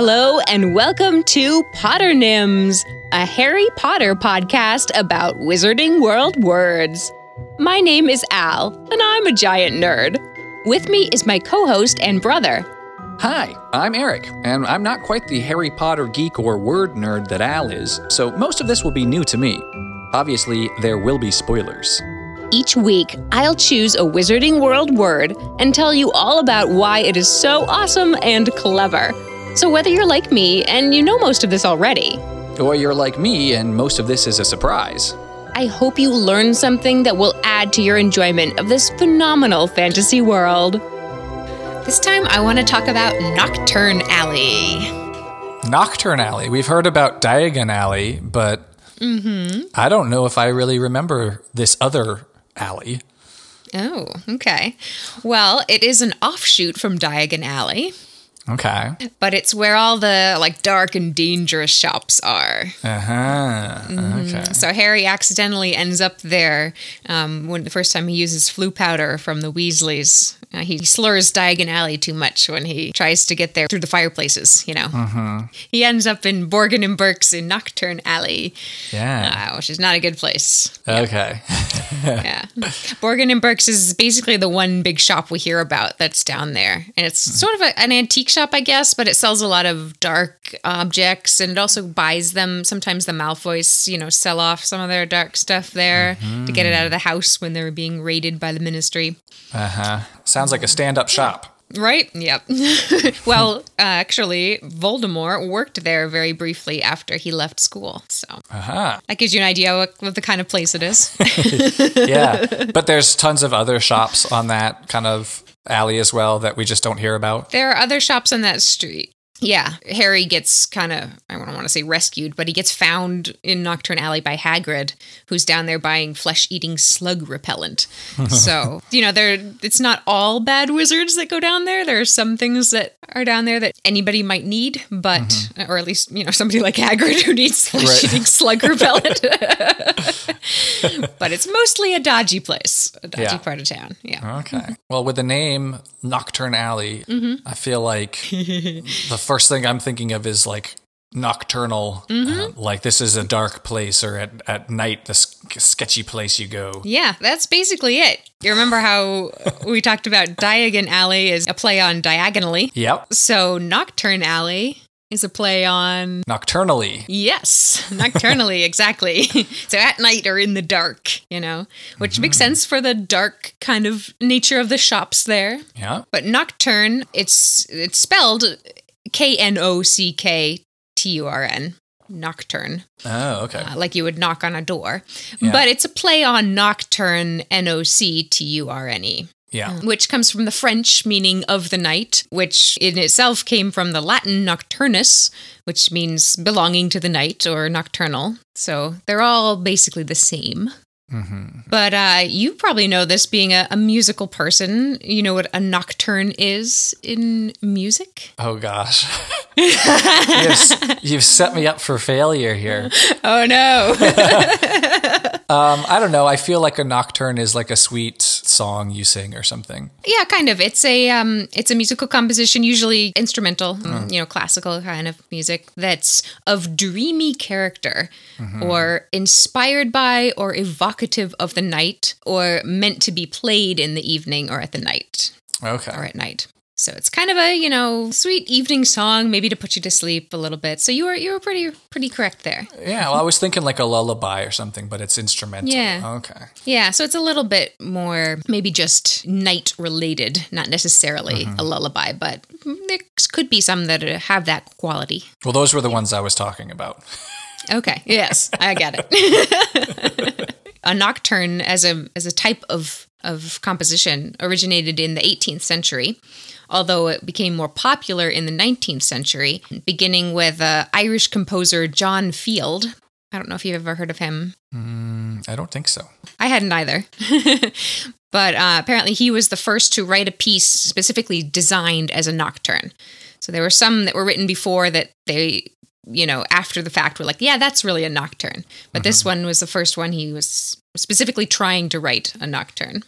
Hello and welcome to Potternims, a Harry Potter podcast about Wizarding World words. My name is Al, and I'm a giant nerd. With me is my co host and brother. Hi, I'm Eric, and I'm not quite the Harry Potter geek or word nerd that Al is, so most of this will be new to me. Obviously, there will be spoilers. Each week, I'll choose a Wizarding World word and tell you all about why it is so awesome and clever. So, whether you're like me and you know most of this already, Or you're like me, and most of this is a surprise. I hope you learn something that will add to your enjoyment of this phenomenal fantasy world. This time I want to talk about Knockturn Alley. Knockturn Alley. We've heard about Diagon Alley, but mm-hmm. I don't know if I really remember this other alley. Oh, okay. Well, it is an offshoot from Diagon Alley, Okay. but it's where all the like dark and dangerous shops are. Uh huh. Okay. So Harry accidentally ends up there um, when the first time he uses Floo powder from the Weasleys. Uh, he slurs Diagon Alley too much when he tries to get there through the fireplaces. You know, he ends up in Borgin and Burke's in Knockturn Alley, Yeah. uh, which is not a good place. Okay. yeah. Borgin and Burke's is basically the one big shop we hear about that's down there. And it's sort of a, an antique shop, I guess, but it sells a lot of dark objects and it also buys them. Sometimes the Malfoys, you know, sell off some of their dark stuff there to get it out of the house when they're being raided by the ministry. Uh huh. Sounds like a stand up shop. Right? Yep. well, uh, actually, Voldemort worked there very briefly after he left school. So Uh huh. that gives you an idea of of the kind of place it is. Yeah. but there's tons of other shops on that kind of alley as well that we just don't hear about. There are other shops on that street. Yeah, Harry gets kind of, I don't want to say rescued, but he gets found in Knockturn Alley by Hagrid, who's down there buying flesh eating slug repellent. so, you know, there it's not all bad wizards that go down there. There are some things that are down there that anybody might need, but, or at least, you know, somebody like Hagrid who needs flesh eating slug repellent. but it's mostly a dodgy place, a dodgy Yeah. part of town. Yeah. Okay. Well, with the name Knockturn Alley, Mm-hmm. I feel like the first thing I'm thinking of is like nocturnal, Mm-hmm. uh, like this is a dark place or at, at night, this sketchy place you go. Yeah, that's basically it. You remember how we talked about Diagon Alley is a play on diagonally. Yep. So Knockturn Alley is a play on Nocturnally. yes, nocturnally exactly. so at night or in the dark, you know, which makes sense for the dark kind of nature of the shops there. Yeah. But nocturne, it's it's spelled K N O C K T U R N. Nocturne. Oh, okay. uh, like you would knock on a door. Yeah. But it's a play on nocturne, N O C T U R N E, Yeah. which comes from the French meaning of the night, which in itself came from the Latin nocturnus, which means belonging to the night or nocturnal. So they're all basically the same. Mm-hmm. But uh, you probably know this being a, a musical person. You know what a nocturne is in music? Oh gosh. you've, you've set me up for failure here. Oh no. Um, I don't know. I feel like a nocturne is like a sweet song you sing or something. Yeah, kind of. It's a um, it's a musical composition, usually instrumental, mm, you know, classical kind of music that's of dreamy character, or inspired by, or evocative of the night, or meant to be played in the evening or at the night Okay. or at night. So it's kind of a you know sweet evening song, maybe to put you to sleep a little bit. So you were you were pretty pretty correct there. Yeah. Well, I was thinking like a lullaby or something, but it's instrumental. Yeah. Okay. Yeah, so it's a little bit more maybe just night related, not necessarily mm-hmm. a lullaby, but there could be some that have that quality. Well, those were the ones I was talking about. Okay, yes, I get it. a nocturne as a as a type of of composition originated in the 18th century, although it became more popular in the 19th century, beginning with uh, Irish composer John Field. I don't know if you've ever heard of him. Mm, I don't think so. I hadn't either. but uh, apparently, he was the first to write a piece specifically designed as a nocturne. So there were some that were written before that they, you know, after the fact were like, yeah, that's really a nocturne. But this one was the first one he was specifically trying to write a nocturne.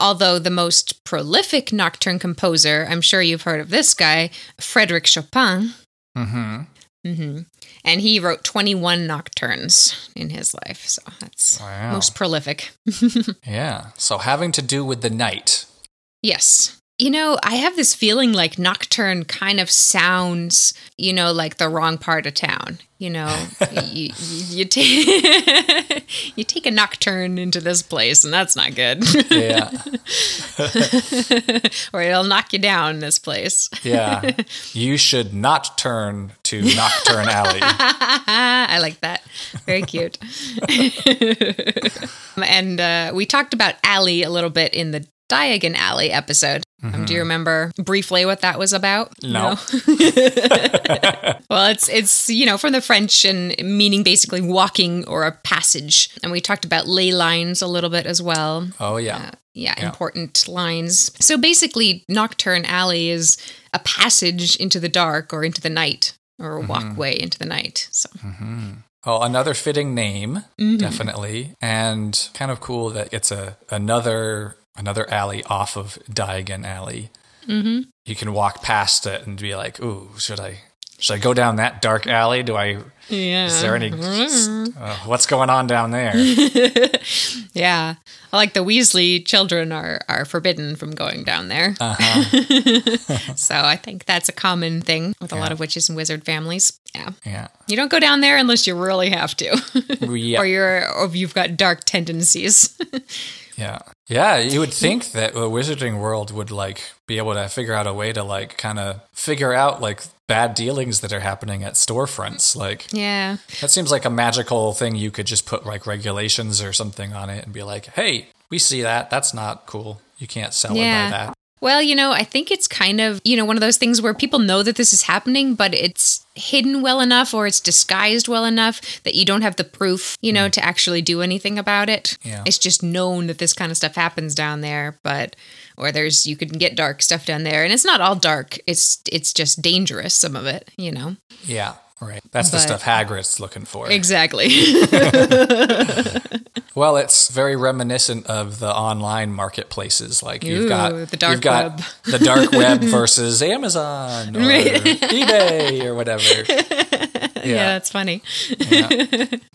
Although the most prolific nocturne composer, I'm sure you've heard of this guy, Frederic Chopin. hmm hmm And he wrote 21 nocturnes in his life. So that's Wow. most prolific. Yeah. So having to do with the night. Yes. You know, I have this feeling like nocturne kind of sounds, you know, like the wrong part of town. You know, you, you, you take you take a nocturne into this place, and that's not good. Yeah. or it'll knock you down. This place. Yeah. You should not turn to Knockturn Alley. I like that. Very cute. and uh, we talked about Alley a little bit in the Diagon Alley episode. Um, do you remember briefly what that was about? No. well, it's it's you know from the French and meaning basically walking or a passage. And we talked about ley lines a little bit as well. Oh, yeah. Yeah, Yeah. important lines. So basically, Knockturn Alley is a passage into the dark or into the night or a walkway into the night. So Oh, another fitting name, Mm-hmm. definitely, and kind of cool that it's a another another alley off of Diagon Alley. Mm-hmm. You can walk past it and be like, "Ooh, should I should I go down that dark alley? Do I? yeah, Is there any? Uh, what's going on down there?" yeah. I like the Weasley children are are forbidden from going down there. Uh-huh. so I think that's a common thing with a lot of witches and wizard families. Yeah, Yeah, you don't go down there unless you really have to, yeah, or you're or you've got dark tendencies. Yeah, yeah. You would think that the Wizarding world would like be able to figure out a way to like kind of figure out like bad dealings that are happening at storefronts, like. yeah. That seems like a magical thing you could just put like regulations or something on it and be like, hey, we see that. That's not cool. You can't sell Yeah. it by that. Well, you know, I think it's kind of, you know, one of those things where people know that this is happening, but it's hidden well enough or it's disguised well enough that you don't have the proof, you know, mm. to actually do anything about it. Yeah. It's just known that this kind of stuff happens down there, but or there's you can get dark stuff down there and it's not all dark. It's it's just dangerous some of it, you know. Yeah, right. That's the But- stuff Hagrid's looking for. Exactly. well, it's very reminiscent of the online marketplaces. Like you've Ooh, got the dark you've got web. the dark web versus Amazon or eBay or whatever. yeah. that's funny.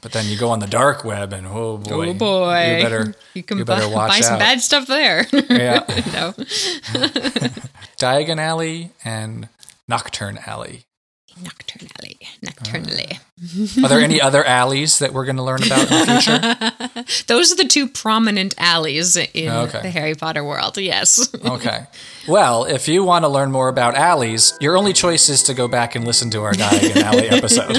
But then you go on the dark web and oh boy, Oh boy. you better you can you better buy, watch buy some out. bad stuff there. Yeah, no. Diagon Alley and Knockturn Alley. Knockturn Alley. Nocturnally. Are there any other alleys that we're going to learn about in the future? Those are the two prominent alleys in Okay. the Harry Potter world. Yes. Okay. Well, if you want to learn more about alleys, your only choice is to go back and listen to our Diagon Alley episode.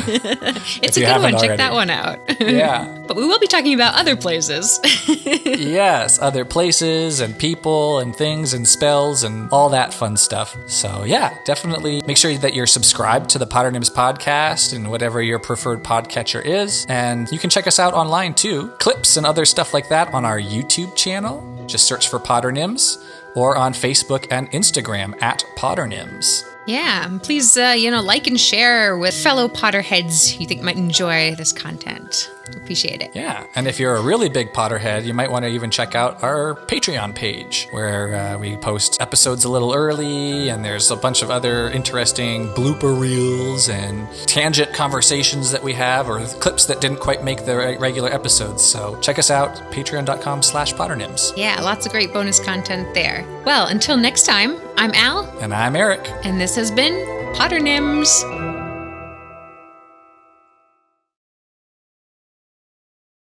it's a good one. Check already. that one out. yeah. But we will be talking about other places. Yes, other places and people and things and spells and all that fun stuff. So, yeah, definitely make sure that you're subscribed to the Potter Nims podcast and whatever your preferred podcatcher is. And you can check us out online too. Clips and other stuff like that on our YouTube channel. Just search for Potter Nims or on Facebook and Instagram at Potter Nims. yeah. Please, uh, you know, like and share with fellow Potterheads you think might enjoy this content. Appreciate it. Yeah, and if you're a really big Potterhead, you might want to even check out our Patreon page where uh, we post episodes a little early, and there's a bunch of other interesting blooper reels and tangent conversations that we have, or clips that didn't quite make the regular episodes. So check us out, patreon.com slash potternims. Yeah, lots of great bonus content there. Well, until next time, I'm Al, And I'm Eric. and this has been Potter Nims.